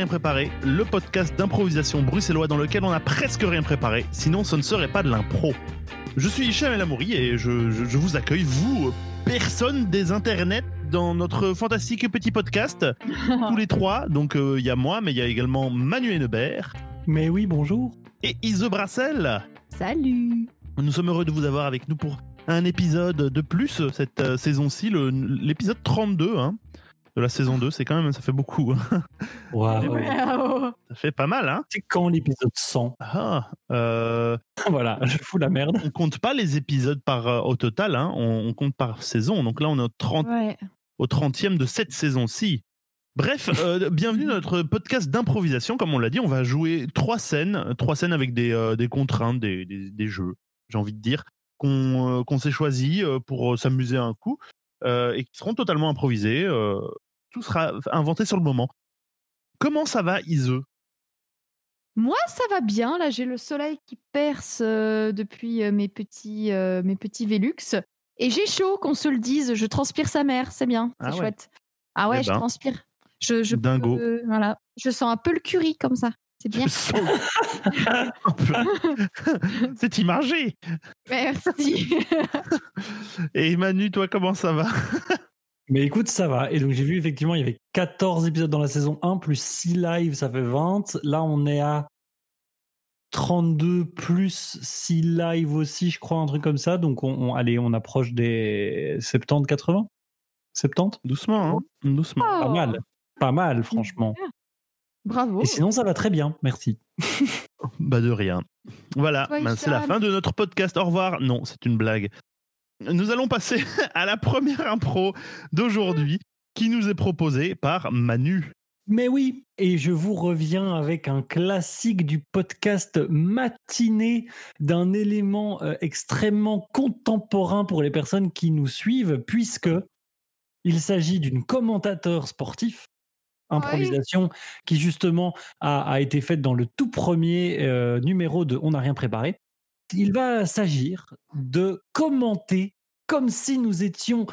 Rien préparé, le podcast d'improvisation bruxellois dans lequel on n'a presque rien préparé, sinon ce ne serait pas de l'impro. Je suis Hicham El Amouri et je, je- je vous accueille, vous, personne des internets, dans notre fantastique petit podcast, tous les trois. Donc euh, il y a moi, mais il y a également Manu Hennebert Mais oui, bonjour. et Ise Brassel. Salut Nous sommes heureux de vous avoir avec nous pour un épisode de plus cette euh, saison-ci, l'épisode 32 hein, de la saison 2. C'est quand même, ça fait beaucoup. hein. Waouh. Wow. Ça fait pas mal, hein C'est quand l'épisode 100 ah, euh, Voilà, je fous la merde. On compte pas les épisodes par, euh, au total, hein, on, on compte par saison. Donc là, on est au, 30, Ouais. au 30e de cette saison-ci. Bref, euh, bienvenue dans notre podcast d'improvisation. Comme on l'a dit, on va jouer trois scènes, trois scènes avec des, euh, des contraintes, des, des- des jeux, j'ai envie de dire, qu'on euh, qu'on s'est choisi pour s'amuser un coup et qui seront totalement improvisés. euh, tout sera inventé sur le moment. Comment ça va, Ise Moi, ça va bien. Là, j'ai le soleil qui perce euh, depuis euh, mes petits, euh, mes petits Velux. Et j'ai chaud, qu'on se le dise. Je transpire sa mère. C'est bien. C'est Ah ouais. chouette. Ah ouais, Eh je ben. transpire. Je, je Dingo. peux- voilà. Je sens un peu le curry comme ça. C'est bien. C'est imagé. Merci. Et Manu, toi, comment ça va? Mais écoute, ça va. Et donc, j'ai vu effectivement, il y avait 14 épisodes dans la saison 1, plus 6 lives, ça fait 20. Là, on est à 32 plus 6 lives aussi, je crois, un truc comme ça. Donc, on, on- allez, on approche des 70, 80 70 Doucement, hein Doucement. Pas Oh, mal. Pas mal, franchement. Bravo. Et sinon, ça va très bien. Merci. Bah de rien. Voilà, ben, c'est la fin de notre podcast. Au revoir. Non, c'est une blague. Nous allons passer à la première impro d'aujourd'hui qui nous est proposée par Manu. Mais oui, et je vous reviens avec un classique du podcast matiné d'un élément euh, extrêmement contemporain pour les personnes qui nous suivent, puisque il s'agit d'une commentateur sportif, improvisation, qui justement a, a été faite dans le tout premier euh, numéro de On n'a rien préparé. Il va s'agir de commenter comme si nous étions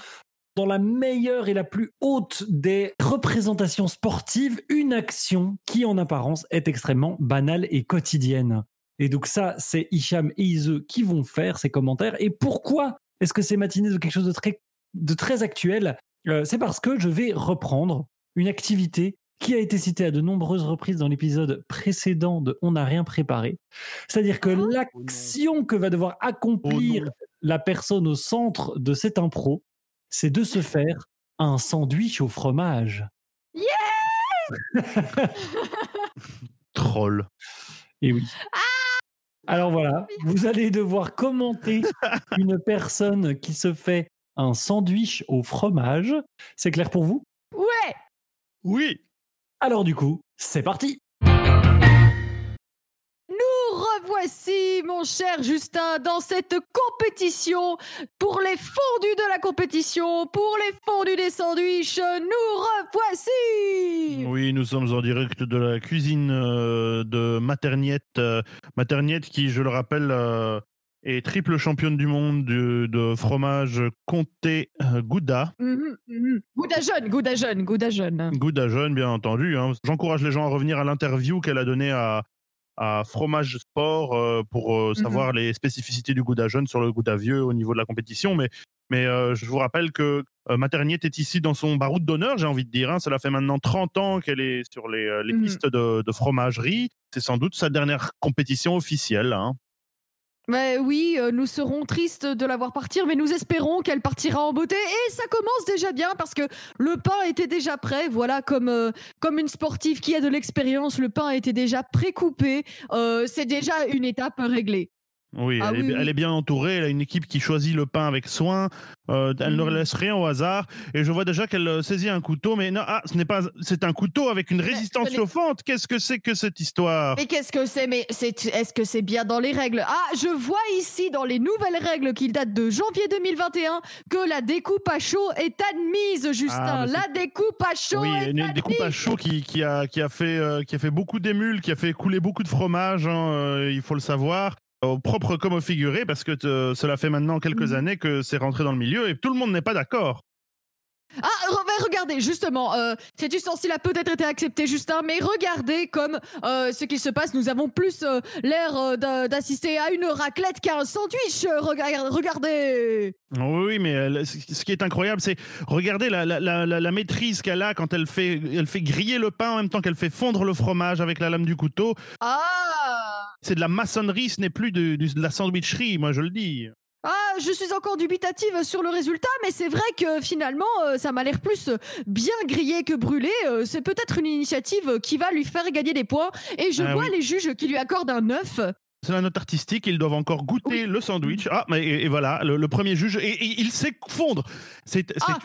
dans la meilleure et la plus haute des représentations sportives, une action qui en apparence est extrêmement banale et quotidienne. Et donc ça, c'est Hicham et Ise qui vont faire ces commentaires. Et pourquoi est-ce que c'est matiné de quelque chose de très, de très actuel? Euh, C'est parce que je vais reprendre une activité qui a été citée à de nombreuses reprises dans l'épisode précédent de On n'a rien préparé. C'est-à-dire que Oh l'action que va devoir accomplir Oh non. la personne au centre de cette impro, c'est de se faire un sandwich au fromage. Troll. Et oui. Alors voilà, vous allez devoir commenter une personne qui se fait un sandwich au fromage. C'est clair pour vous? Ouais. Oui. Alors du coup, c'est parti Nous revoici, mon cher Justin, dans cette compétition pour les fondus de la compétition, pour les fondus des sandwichs. Nous revoici. Oui, nous sommes en direct de la cuisine euh, de Materniette. euh, Materniette qui, je le rappelle, euh, est triple championne du monde de, de fromage comté euh, Gouda. Mhm, mhm. Gouda jeune, Gouda jeune, Gouda jeune. Gouda jeune, bien entendu. hein. J'encourage les gens à revenir à l'interview qu'elle a donnée à, à Fromage Sport euh, pour euh, savoir les spécificités du Gouda jeune sur le Gouda vieux au niveau de la compétition. Mais, mais euh, je vous rappelle que Materniette est ici dans son baroud d'honneur, j'ai envie de dire. hein. Cela fait maintenant 30 ans qu'elle est sur les, les Mhm. pistes de, de fromagerie. C'est sans doute sa dernière compétition officielle. hein. Oui, euh, nous serons tristes de la voir partir, mais nous espérons qu'elle partira en beauté. Et ça commence déjà bien parce que le pain était déjà prêt. Voilà, comme, euh, comme une sportive qui a de l'expérience, le pain était déjà pré-coupé. Euh, C'est déjà une étape réglée. Oui, Ah elle, oui, est, oui. elle est bien entourée. Elle a une équipe qui choisit le pain avec soin. Euh, elle ne Mhm. laisse rien au hasard. Et je vois déjà qu'elle euh, saisit un couteau. Mais non, ah, ce n'est pas. C'est un couteau avec une résistance chauffante. Qu'est-ce que c'est que cette histoire? Mais qu'est-ce que c'est? Mais c'est- est-ce que c'est bien dans les règles? Ah, je vois ici dans les nouvelles règles qui datent de janvier 2021 que la découpe à chaud est admise, Justin. Ah, mais la découpe à chaud Oui, est une admise. découpe à chaud qui, qui, a, qui, a fait, euh, qui a fait beaucoup d'émules, qui a fait couler beaucoup de fromage, hein, euh, il faut le savoir, au propre comme au figuré, parce que te- cela fait maintenant quelques Mhm. années que c'est rentré dans le milieu et tout le monde n'est pas d'accord. Ah, mais regardez, justement, euh, cet ustensile a peut-être été accepté, Justin, mais regardez comme euh, ce qui se passe. Nous avons plus euh, l'air euh, d'a- d'assister à une raclette qu'à un sandwich. Euh, Rega- regardez. Oui, mais euh, ce qui est incroyable, c'est regarder la, la, la, la- la maîtrise qu'elle a quand elle fait, elle fait griller le pain en même temps qu'elle fait fondre le fromage avec la lame du couteau. Ah C'est de la maçonnerie, ce n'est plus de, la sandwicherie, moi je le dis. Ah, je suis encore dubitative sur le résultat, mais c'est vrai que finalement, euh, ça m'a l'air plus euh, bien grillé que brûlé. Euh, c'est peut-être une initiative qui va lui faire gagner des points. Et je Ah vois oui. les juges qui lui accordent un 9. C'est la note artistique, ils doivent encore goûter le sandwich. Ah, mais et, et voilà, le, le premier juge, et, et il sait fondre. C'est Ah,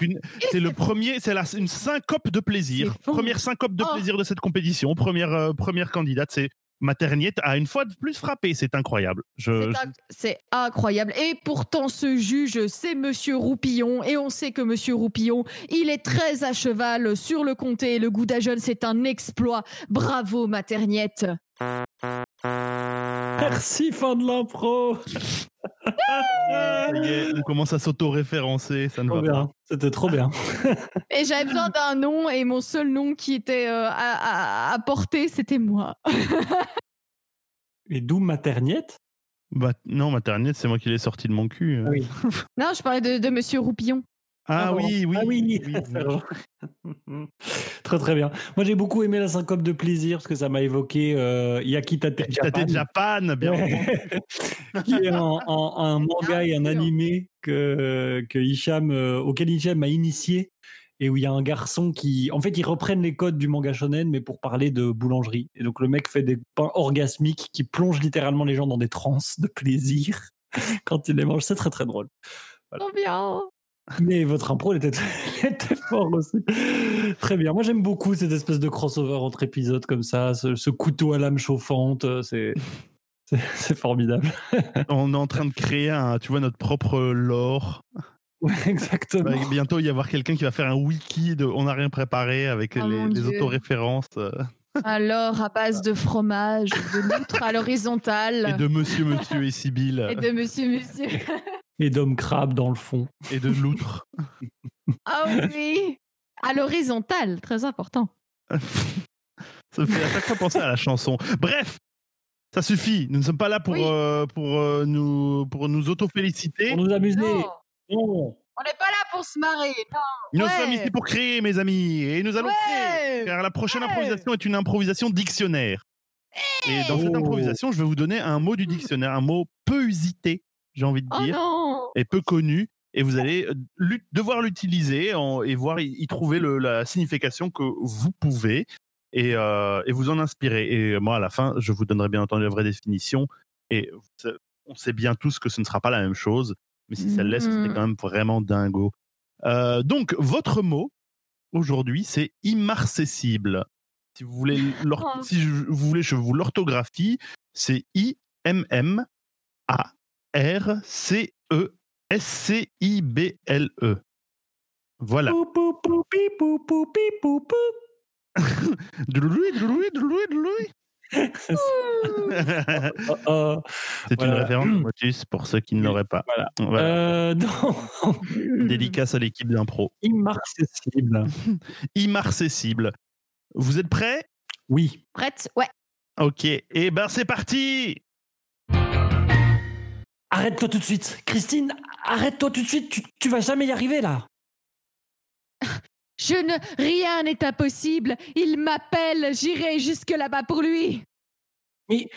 le premier, c'est une syncope de plaisir. Première syncope de Oh. plaisir de cette compétition. Première, euh, première candidate, c'est Materniette a une fois de plus frappé. C'est incroyable. Je, C'est je- incroyable. Et pourtant, ce juge, c'est Monsieur Roupillon. Et on sait que Monsieur Roupillon, il est très à cheval sur le comté. Le goût c'est un exploit. Bravo, Materniette. Merci, fin de l'impro. On commence à s'auto-référencer. Ça ne Trop va pas. C'était trop bien. Et j'avais besoin d'un nom. Et mon seul nom qui était euh, à, à- à porter, c'était moi. Et d'où Materniette Bah, non, Materniette, c'est moi qui l'ai sorti de mon cul. Oui. Non, je parlais de, de Monsieur Roupillon. Ah, Ah, oui, oui. Ah oui. oui. très très bien. Moi j'ai beaucoup aimé la syncope de plaisir parce que ça m'a évoqué euh, Yakitate Japan. Japan. Japan, bien qui est un, un- un manga et un animé que, que Hicham, euh, auquel Hicham m'a initié et où il y a un garçon qui, en fait, ils reprennent les codes du manga shonen mais pour parler de boulangerie. Et donc le mec fait des pains orgasmiques qui plongent littéralement les gens dans des transes de plaisir quand il les mange. C'est très très drôle. Trop bien. Mais votre impro elle était, elle était fort aussi. Très bien. Moi j'aime beaucoup cette espèce de crossover entre épisodes comme ça, ce, ce couteau à lame chauffante. euh, C'est c'est- c'est formidable. On est en train de créer, un, tu vois, notre propre lore. Ouais, exactement. Il va bientôt y avoir quelqu'un qui va faire un wiki de On n'a rien préparé avec Oh les, les autoréférences euh, Alors, à base de fromage, de loutre à et l'horizontale. de Monsieur, Monsieur et Sibylle Et de monsieur, monsieur. Et d'homme crabe dans le fond. et de loutre. Ah oui. À l'horizontale, très important. Ça me fait à chaque fois penser à la chanson. Bref, ça suffit. Nous ne sommes pas là pour, Oui. euh, pour, euh, nous, pour nous auto-féliciter. Pour nous amuser. Non, Non. on n'est pas là pour se marrer. Non. Nous ouais. sommes ici pour créer, mes amis. Et nous allons créer. Ouais. Car la prochaine Ouais. improvisation est une improvisation dictionnaire. Et dans cette Oh. improvisation, je vais vous donner un mot du dictionnaire, un mot peu usité, j'ai envie de Oh dire, non. Et peu connu. Et vous allez euh, devoir l'utiliser et voir y, trouver le- la signification que vous pouvez et, euh, et vous en inspirer. Et moi, à la fin, je vous donnerai bien entendu la vraie définition. Et on sait bien tous que ce ne sera pas la même chose, mais si ça l'est, ce serait Mhm. quand même vraiment dingo. Euh, donc, votre mot aujourd'hui, c'est immarcessible. Si vous voulez, Oh. si je- vous voulez, je vous l'orthographie. C'est I M M A R C E S C I B L E. Voilà. Pou, pou, pou, pi, pou, pou, pi, pou, pou. Douloui, douloui, douloui, douloui. C'est une Voilà. référence Motus pour ceux qui ne l'auraient pas. voilà. Voilà. Euh, non. Dédicace à l'équipe d'impro. Immarcessible. Immarcessible. Vous êtes prêts? Oui. Prête Ouais. Ok. Et ben c'est parti Arrête-toi tout de suite. Christine, arrête-toi tout de suite. Tu, tu vas jamais y arriver là. Je ne. Rien n'est impossible. Il m'appelle. J'irai jusque là-bas pour lui. Mais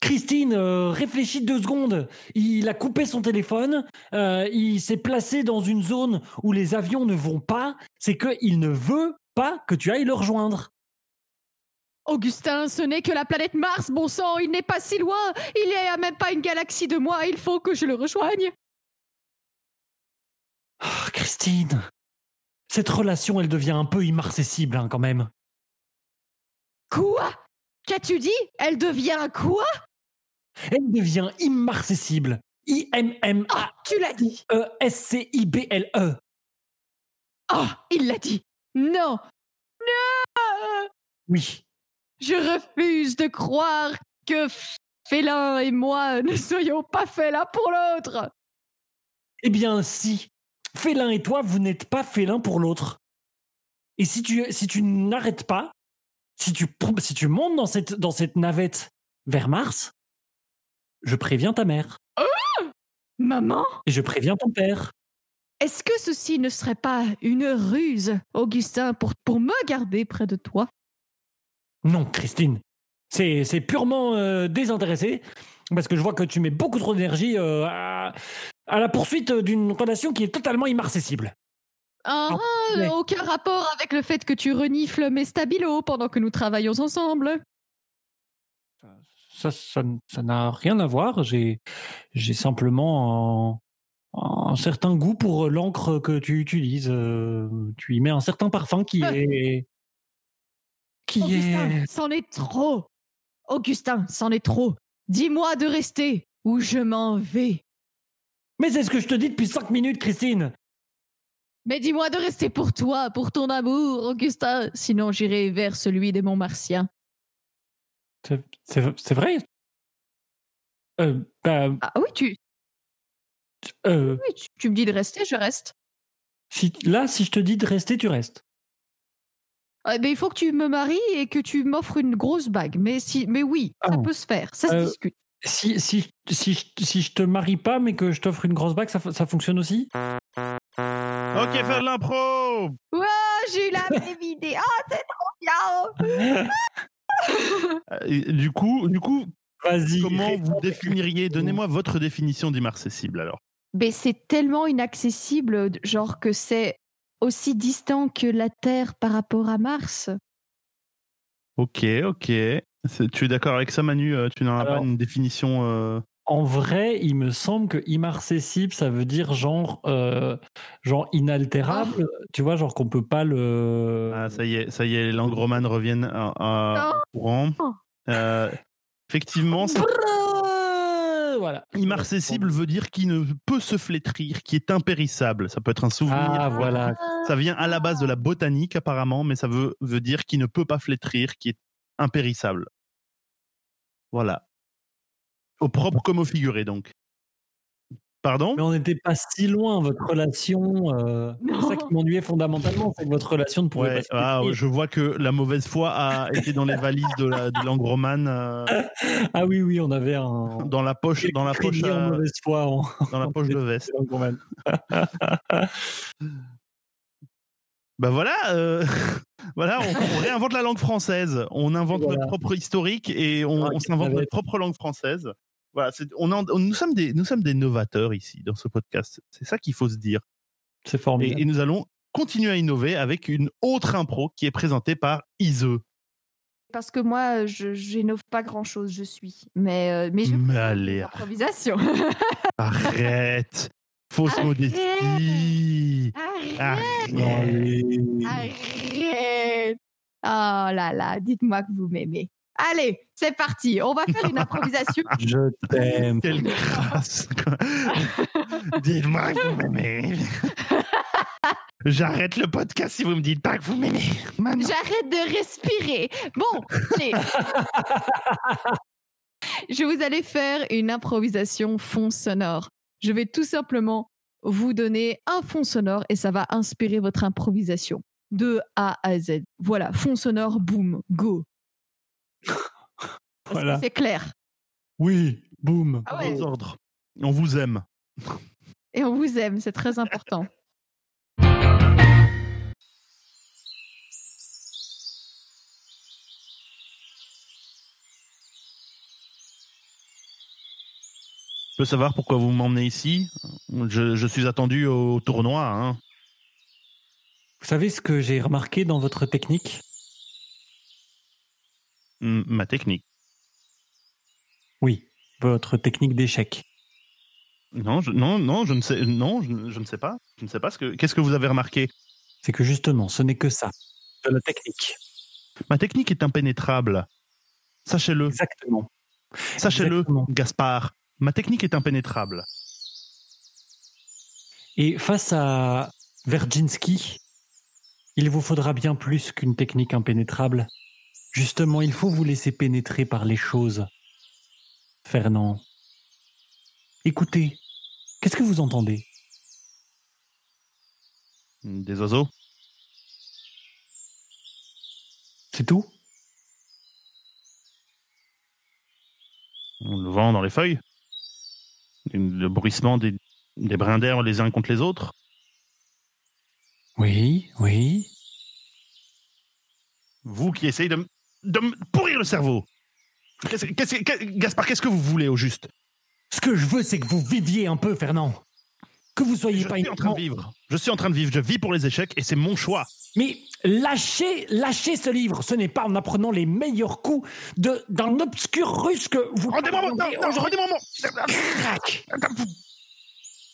Christine, euh, réfléchis deux secondes. Il a coupé son téléphone. euh, il s'est placé dans une zone où les avions ne vont pas. C'est qu'il ne veut pas que tu ailles le rejoindre. Augustin, ce n'est que la planète Mars, bon sang, il n'est pas si loin. Il n'y a même pas une galaxie de moi. Il faut que je le rejoigne. Ah, Christine, cette relation, elle devient un peu immarcessible hein, quand même. Quoi? Qu'as-tu dit? Elle devient quoi? Elle devient immarcessible. I-M-M-A-E-S-C-I-B-L-E. Ah, tu l'as dit. Ah, il l'a dit. Non. Non Oui. Je refuse de croire que Félin et moi ne soyons pas faits l'un pour l'autre. Eh bien, si. Félin et toi, vous n'êtes pas félin pour l'autre. Et si tu, si tu n'arrêtes pas, si tu, pr- si tu montes dans cette, dans cette navette vers Mars, je préviens ta mère Maman, et je préviens ton père. est-ce que ceci ne serait pas une ruse, Augustin, pour, pour me garder près de toi? Non, Christine. C'est c'est purement euh, désintéressé parce que je vois que tu mets beaucoup trop d'énergie euh, à, à la poursuite d'une relation qui est totalement immarcessible. Ah, Ah. Aucun rapport avec le fait que tu renifles mes stabilos pendant que nous travaillons ensemble. Ça ça n'a rien à voir. J'ai j'ai simplement un, un certain goût pour l'encre que tu utilises. Euh, tu y mets un certain parfum qui Ah. est qui Augustin, est c'en est trop. Augustin, c'en est trop. Dis-moi de rester ou je m'en vais. Mais c'est ce que je te dis depuis cinq minutes, Christine. Mais dis-moi de rester pour toi, pour ton amour, Augustin. Sinon, j'irai vers celui des monts martiens. C'est- C'est c'est vrai? Euh, bah, Ah oui, tu, euh, oui, tu, tu me dis de rester, je reste. si, là, si je te dis de rester, tu restes. Ah, mais il faut que tu me maries et que tu m'offres une grosse bague. Mais, si, mais oui, ça Ah. peut se faire. Ça se Euh, discute. Si, si, si, je- si je te marie pas, mais que je t'offre une grosse bague, ça, ça fonctionne aussi? Ok, faire de l'impro Ah, j'ai eu la même idée. Ah, c'est trop bien. Euh, et Du coup, du coup Vas-y. comment vous définiriez Donnez-moi votre définition d'immarcessible alors. Mais c'est tellement inaccessible, genre que c'est aussi distant que la Terre par rapport à Mars. Ok, ok. C'est- Tu es d'accord avec ça, Manu Euh, Tu n'en as pas une définition euh, En vrai, il me semble que immarcessible, ça veut dire genre, euh, genre inaltérable. Tu vois, genre qu'on peut pas le. Ah, ça y est, ça y est, les langues romanes reviennent à, courant. Euh, effectivement, c'est- Voilà. immarcessible veut dire qui ne peut se flétrir, qui est impérissable. Ça peut être un souvenir. Ah, voilà. Ça vient à la base de la botanique apparemment, mais ça veut, veut dire qui ne peut pas flétrir, qui est impérissable. Voilà. Au propre comme au figuré donc. Pardon? Mais on n'était pas si loin, votre relation. euh, c'est ça qui m'ennuyait fondamentalement, c'est que votre relation ne pouvait Ouais, pas se ah, je vois que la mauvaise foi a été dans les valises de la de langue romane, euh, Ah oui, oui, on avait un. dans la poche, dans la poche, à- mauvaise foi en- dans la poche de veste. Bah voilà, euh, voilà, on, on réinvente la langue française, on invente Voilà. notre propre historique et on, Ah, s'invente notre propre langue française. Voilà, on, en- on- nous sommes des nous sommes des novateurs ici dans ce podcast. C'est ça qu'il faut se dire. C'est formidable. et nous allons continuer à innover avec une autre impro qui est présentée par Ise. Parce que moi, je n'innove pas grand-chose, je suis. Mais, euh, mais je Mais improvisations. Arrête, fausse Arrête. modestie. Arrête Arrête. Arrête Oh là là, dites-moi que vous m'aimez. Allez, c'est parti. On va faire une improvisation. Je t'aime. Quelle grâce. Dites-moi que vous m'aimez. J'arrête le podcast si vous me dites pas que vous m'aimez. J'arrête de respirer. Bon, allez. je vous allez faire une improvisation fond sonore. Je vais tout simplement vous donner un fond sonore et ça va inspirer votre improvisation de A à Z. Voilà, fond sonore, boum, go. Voilà. C'est clair? Oui, boum. Ah ouais. Aux ordres. On vous aime. Et on vous aime, c'est très important. Je peux savoir pourquoi vous m'emmenez ici? Je, je suis attendu au tournoi. hein. Vous savez ce que j'ai remarqué dans votre technique? Ma technique. Oui, votre technique d'échec. Non, je, non, non, je ne sais, non, je, je ne sais pas. Je ne sais pas ce que. Qu'est-ce que vous avez remarqué? C'est que justement, ce n'est que ça. De la technique. Ma technique est impénétrable. Sachez-le, Exactement. sachez-le. Gaspard. Ma technique est impénétrable. Et face à Verginski, il vous faudra bien plus qu'une technique impénétrable. Justement, il faut vous laisser pénétrer par les choses. Fernand, écoutez, qu'est-ce que vous entendez? Des oiseaux? C'est tout? Le vent dans les feuilles? Le bruissement des, des brins d'air les uns contre les autres? Oui, oui. Vous qui essayez de, de me pourrir le cerveau Qu'est-ce- qu'est-ce- qu'est- Gaspard, qu'est-ce que vous voulez au juste? Ce que je veux, c'est que vous viviez un peu, Fernand. Que vous soyez Je pas suis en train de vivre. Je suis en train de vivre. Je vis pour les échecs et c'est mon choix. Mais lâchez, lâchez ce livre. Ce n'est pas en apprenant les meilleurs coups de d'un obscur russe que vous. Rendez-moi mon... Rendez-moi mon... Crac.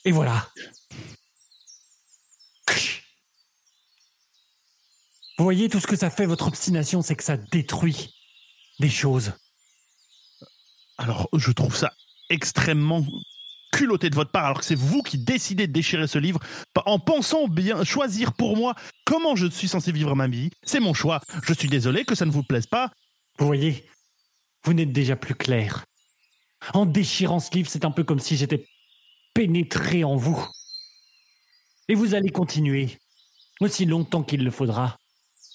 Et voilà. Vous voyez tout ce que ça fait, votre obstination, c'est que ça détruit des choses. Alors, je trouve ça extrêmement culotté de votre part, alors que c'est vous qui décidez de déchirer ce livre en pensant bien choisir pour moi comment je suis censé vivre ma vie. C'est mon choix. Je suis désolé que ça ne vous plaise pas. Vous voyez, vous n'êtes déjà plus clair. En déchirant ce livre, c'est un peu comme si j'étais pénétré en vous. Et vous allez continuer, aussi longtemps qu'il le faudra,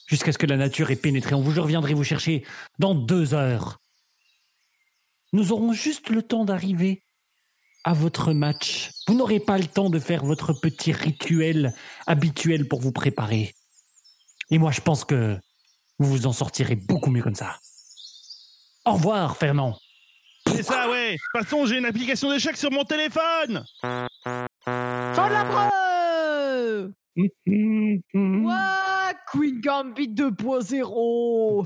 jusqu'à ce que la nature ait pénétré en vous. Je reviendrai vous chercher dans deux heures. Nous aurons juste le temps d'arriver à votre match. Vous n'aurez pas le temps de faire votre petit rituel habituel pour vous préparer. Et moi, je pense que vous vous en sortirez beaucoup mieux comme ça. Au revoir, Fernand. C'est ça, ouais. De toute façon, j'ai une application d'échecs sur mon téléphone. Fin de la preuve Ouah, Queen Gambit 2.0 Oh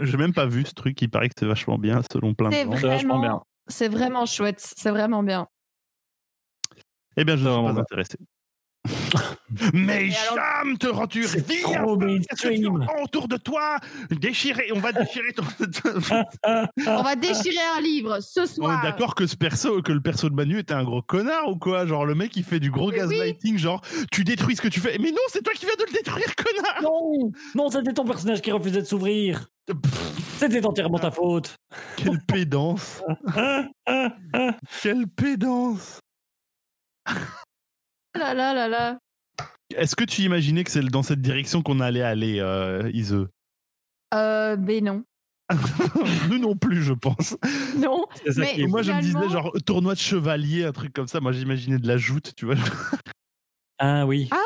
J'ai même pas vu ce truc. Il paraît que c'est vachement bien, selon plein de gens. C'est vachement bien. vraiment, c'est vraiment chouette, c'est vraiment bien. Eh bien, je suis pas intéressé. Mais Et alors- Cham, te entends autour de toi Déchirer, on va déchirer ton... On va déchirer un livre ce On soir. est d'accord que ce perso, que le perso de Manu était un gros connard ou quoi? Genre le mec il fait du gros Mais oui. gaslighting, genre tu détruis ce que tu fais. Mais non, c'est toi qui viens de le détruire, connard Non, non, c'était ton personnage qui refusait de s'ouvrir. C'était entièrement ta faute. Quelle pédance Quelle pédance Là là là là. Est-ce que tu imaginais que c'est dans cette direction qu'on allait aller, euh, Ise? Euh, mais non. Nous non plus, je pense. Non. Mais- est Moi, je me disais, genre, tournoi de chevalier, un truc comme ça. Moi, j'imaginais de la joute, tu vois. Ah oui. Ah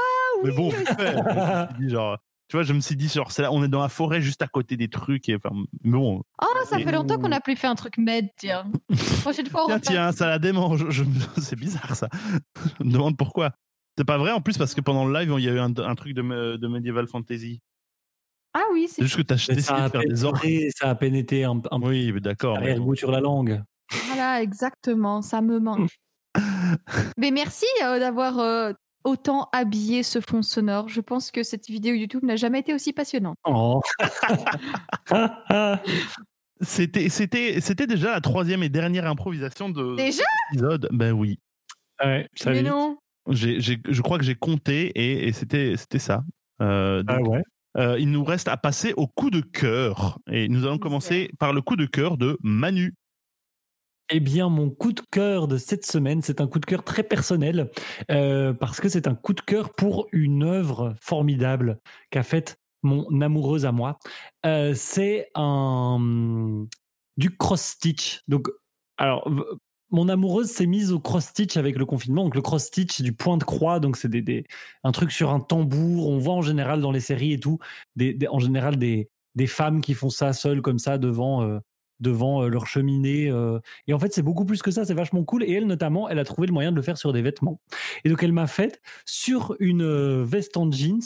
oui. Mais bon, oui. vite fait. Je me suis dit, genre, tu vois, je me suis dit, genre, c'est là, on est dans la forêt juste à côté des trucs. Et, enfin, mais bon, Oh, ça Et- fait longtemps qu'on n'a plus fait un truc med, tiens. Prochaine fois, on tiens, tiens, ça la démange. Je, c'est bizarre, ça. Je me demande pourquoi. C'est pas vrai, en plus, parce que pendant le live, il y a eu un, un truc de, de Medieval Fantasy. Ah oui, c'est juste que t'as Mais décidé ça, de a faire des ordres. ça a pénétré un, un Oui, mais d'accord. mais bon. arrière-goût sur la langue. Voilà, exactement, ça me manque. Mais merci euh, d'avoir euh, autant habillé ce fond sonore. Je pense que cette vidéo YouTube n'a jamais été aussi passionnante. Oh. C'était, c'était, c'était déjà la troisième et dernière improvisation de Déjà? l'épisode. Ben oui. ouais, ça Mais vite. non. J'ai, j'ai- je crois que j'ai compté et, et c'était, c'était ça. Euh, Ah ouais. euh, il nous reste à passer au coup de cœur. Et nous allons commencer par le coup de cœur de Manu. Eh bien, mon coup de cœur de cette semaine, c'est un coup de cœur très personnel, euh, parce que c'est un coup de cœur pour une œuvre formidable qu'a faite mon amoureuse à moi. Euh, c'est un du cross-stitch. Donc, alors, mon amoureuse s'est mise au cross-stitch avec le confinement. Donc, le cross-stitch du point de croix, donc c'est des, un truc sur un tambour. On voit en général dans les séries et tout, en général des, des femmes qui font ça seules comme ça devant, euh, devant euh, leur cheminée. euh, et en fait, c'est beaucoup plus que ça, c'est vachement cool. Et elle, notamment, elle a trouvé le moyen de le faire sur des vêtements. Et donc, elle m'a fait sur une veste en jeans,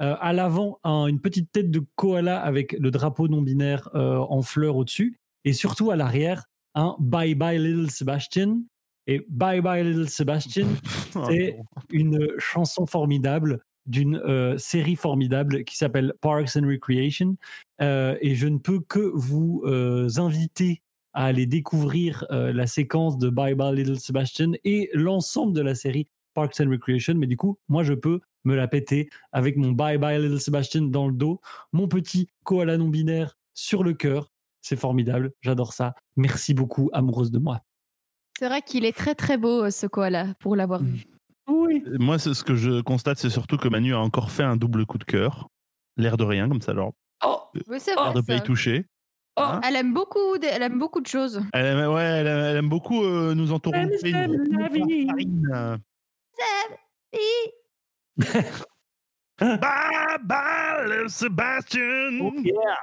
à l'avant, un- une petite tête de koala avec le drapeau non-binaire euh, en fleurs au-dessus. Et surtout, à l'arrière, un Bye Bye Little Sebastian. Et Bye Bye Little Sebastian, C'est- une chanson formidable d'une euh, série formidable qui s'appelle Parks and Recreation. Euh, et je ne peux que vous euh, inviter à aller découvrir euh, la séquence de Bye Bye Little Sebastian et l'ensemble de la série Parks and Recreation. Mais du coup, moi, je peux me la péter avec mon Bye Bye Little Sebastian dans le dos, mon petit koala non binaire sur le cœur. C'est formidable, j'adore ça. Merci beaucoup, amoureuse de moi. C'est vrai qu'il est très très beau euh, ce koala pour l'avoir vu. Oui. Moi, ce ce que je constate, c'est surtout que Manu a encore fait un double coup de cœur. L'air de rien, comme ça, alors, Oh, Oui, c'est l'air vrai. de pas y toucher. oh. Hein Elle aime beaucoup, des- elle aime beaucoup de choses. Elle aime, ouais, elle aime, elle aime beaucoup euh, nous entourer. Euh. Bye bye, Sebastian. Oh, yeah.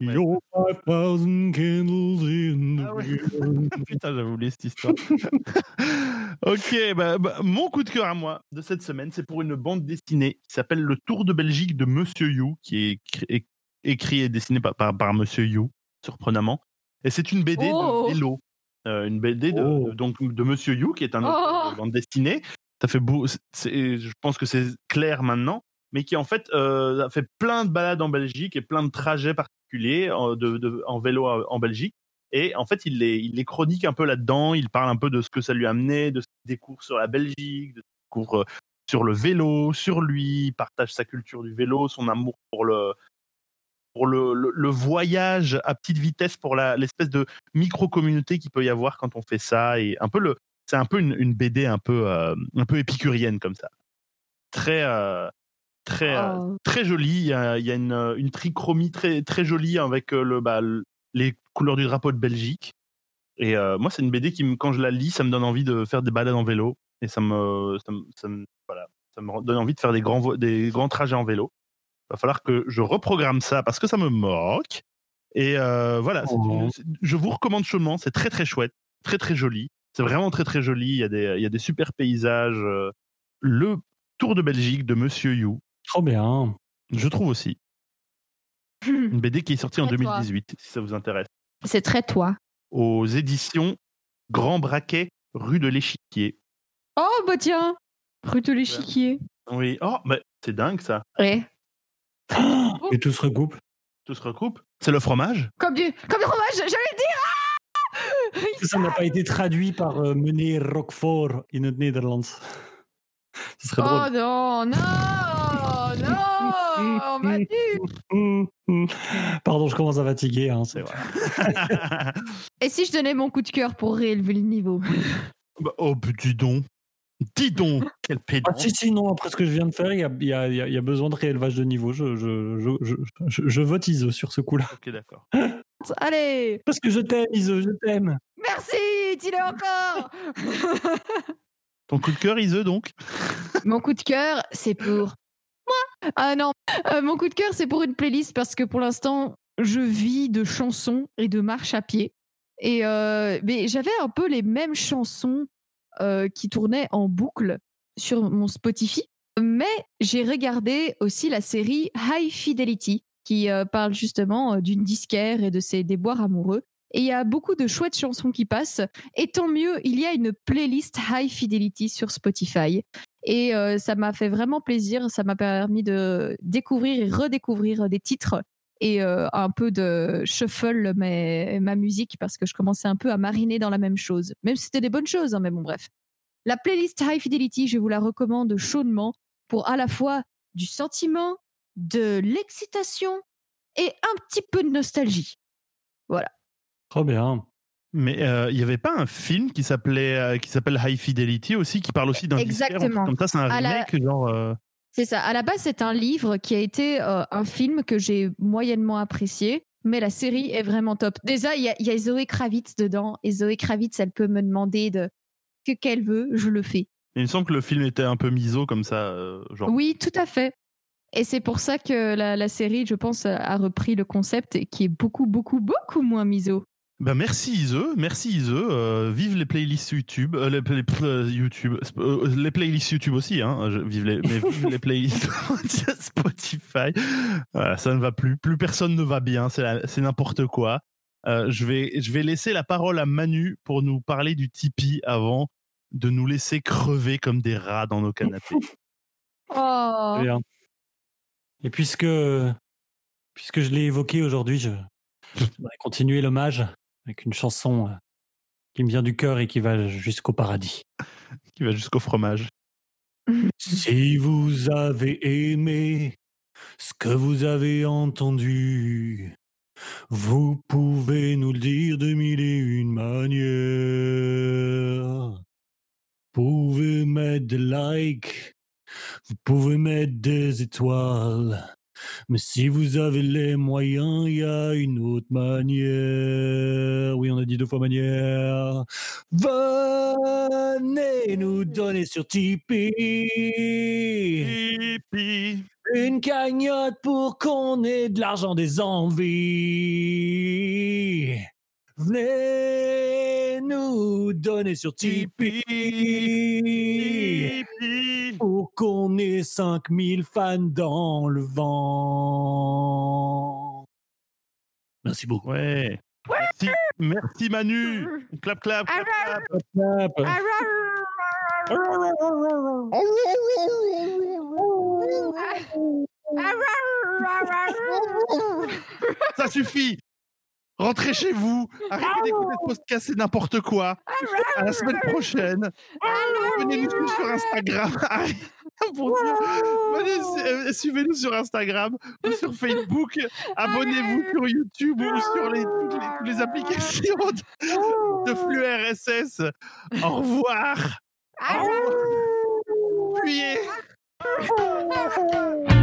Ouais. Your 5000 candles in the Ah ouais. Putain, j'avais oublié cette histoire. ok, bah, bah, mon coup de cœur à moi de cette semaine, c'est pour une bande dessinée qui s'appelle Le Tour de Belgique de Monsieur You, qui est écrit, et dessiné par, par, par Monsieur You, surprenamment. Et c'est une BD Oh. de vélo. Euh, une BD de, Oh. de- donc, de Monsieur You, qui est un Oh. de bande dessinée. Ça fait beau, je pense que c'est clair maintenant, mais qui en fait euh, a fait plein de balades en Belgique et plein de trajets particuliers en, de- en vélo en- en Belgique. Et en fait, il les, il les chronique un peu là-dedans. Il parle un peu de ce que ça lui a amené, de qu'il découvre sur la Belgique, de qu'il découvre euh, sur le vélo, sur lui. Il partage sa culture du vélo, son amour pour le, pour le, le- voyage à petite vitesse, pour l'espèce de micro-communauté qu'il peut y avoir quand on fait ça. Et un peu le, c'est un peu une, BD un peu, euh, un peu épicurienne comme ça. Très, euh, très, euh, Oh. très jolie. Il y a, il y a une, euh, une trichromie très, très jolie avec euh, le, bah, le- les couleurs du drapeau de Belgique. Et euh, moi, c'est une BD qui, me- quand je la lis, ça me donne envie de faire des balades en vélo. Et ça me, ça me, ça me- voilà, ça me donne envie de faire des grands, des grands trajets en vélo. Il va falloir que je reprogramme ça parce que ça me moque. Et euh, voilà, Oh. une- je vous recommande chaudement. C'est très, très chouette, très, très joli. C'est vraiment très, très joli. Il y a des, il y a des super paysages. Le Tour de Belgique de Monsieur You, Trop bien. je trouve aussi. Une BD qui est sortie en Très toi. 2018, si ça vous intéresse. C'est très toi. Aux éditions Grand Braquet, rue de l'Échiquier. Oh, bah tiens, rue de l'échiquier. Oui, oh, mais c'est dingue ça. Ouais. Et tout se recoupe. Tout se recoupe. C'est le fromage Comme du, comme du fromage, j'allais le dire. Ah Ça n'a pas été traduit par euh, meneer Roquefort in het Nederlands. Ce serait Oh drôle. non, non, non, Manu. Pardon, je commence à fatiguer, hein, c'est vrai. Et si je donnais mon coup de cœur pour réélever le niveau? Bah, oh, bah, dis donc. Dis donc. Quel pédant. Ah, si, si, non, après ce que je viens de faire, il y a, il y a- il y a- il y a besoin de réélevage de niveau. Je, je, je, je, je- je vote ISO sur ce coup-là. Ok, d'accord. Allez, Parce que je t'aime, ISO, je t'aime. merci, dis-le encore. Ton coup de cœur, Ise, donc? Mon coup de cœur, c'est pour moi. Ah non, Euh, mon coup de cœur, c'est pour une playlist parce que pour l'instant, je vis de chansons et de marche à pied. Et euh, mais j'avais un peu les mêmes chansons euh, qui tournaient en boucle sur mon Spotify. Mais j'ai regardé aussi la série High Fidelity qui parle justement d'une disquaire et de ses déboires amoureux. Et il y a beaucoup de chouettes chansons qui passent. Et tant mieux, il y a une playlist High Fidelity sur Spotify. Et euh, ça m'a fait vraiment plaisir. Ça m'a permis de découvrir et redécouvrir des titres et euh, un peu de shuffle mes- ma musique parce que je commençais un peu à mariner dans la même chose. Même si c'était des bonnes choses, hein, mais bon, bref. La playlist High Fidelity, je vous la recommande chaudement pour à la fois du sentiment, de l'excitation et un petit peu de nostalgie. Trop bien. Mais euh, il n'y avait pas un film qui s'appelait euh, qui s'appelle High Fidelity aussi, qui parle aussi d'un Exactement. comme ça. C'est un À la- remake, genre. euh, C'est ça. À la base, c'est un livre qui a été euh, un film que j'ai moyennement apprécié, mais la série est vraiment top. Déjà, il y, a- il y a Zoé Kravitz dedans, et Zoé Kravitz, elle peut me demander de que qu'elle veut, je le fais. Il me semble que le film était un peu miso comme ça, euh, genre. Oui, tout à fait. Et c'est pour ça que la, la série, je pense, a repris le concept et qui est beaucoup, beaucoup, beaucoup moins miso. Bah merci Ise, merci Ise. euh, vive les playlists YouTube, euh, les, euh, YouTube, euh, les playlists YouTube aussi, hein. je- vive les, mais vive les playlists Spotify. Voilà, ça ne va plus, plus personne ne va bien, c'est n'importe quoi. Euh, je vais, je vais laisser la parole à Manu pour nous parler du Tipeee avant de nous laisser crever comme des rats dans nos canapés. Oh, bien. Et puisque, puisque je l'ai évoqué aujourd'hui, je, je voudrais continuer l'hommage avec une chanson euh, qui me vient du cœur et qui va jusqu'au paradis. qui va jusqu'au fromage. Si vous avez aimé ce que vous avez entendu, vous pouvez nous le dire de mille et une manières. pouvez mettre des likes, vous pouvez mettre des étoiles. Mais si vous avez les moyens, il y a une autre manière. Oui, on a dit deux fois manière. Venez nous donner sur Tipeee Tipeee. une cagnotte pour qu'on ait de l'argent des envies. Venez nous donner sur Tipeee pour qu'on ait 5000 fans dans le vent. Merci beaucoup. Ouais. Merci, merci Manu. Clap, clap, clap, clap. Ça suffit. Rentrez chez vous. Arrêtez d'écouter ce podcast, c'est n'importe quoi. À la semaine prochaine. Venez nous suivre sur Instagram. Venez, euh, Suivez-nous sur Instagram ou sur Facebook. Abonnez-vous sur YouTube ou sur les, toutes, les, toutes les applications de, de flux RSS. Au revoir. Au revoir. Fuyez.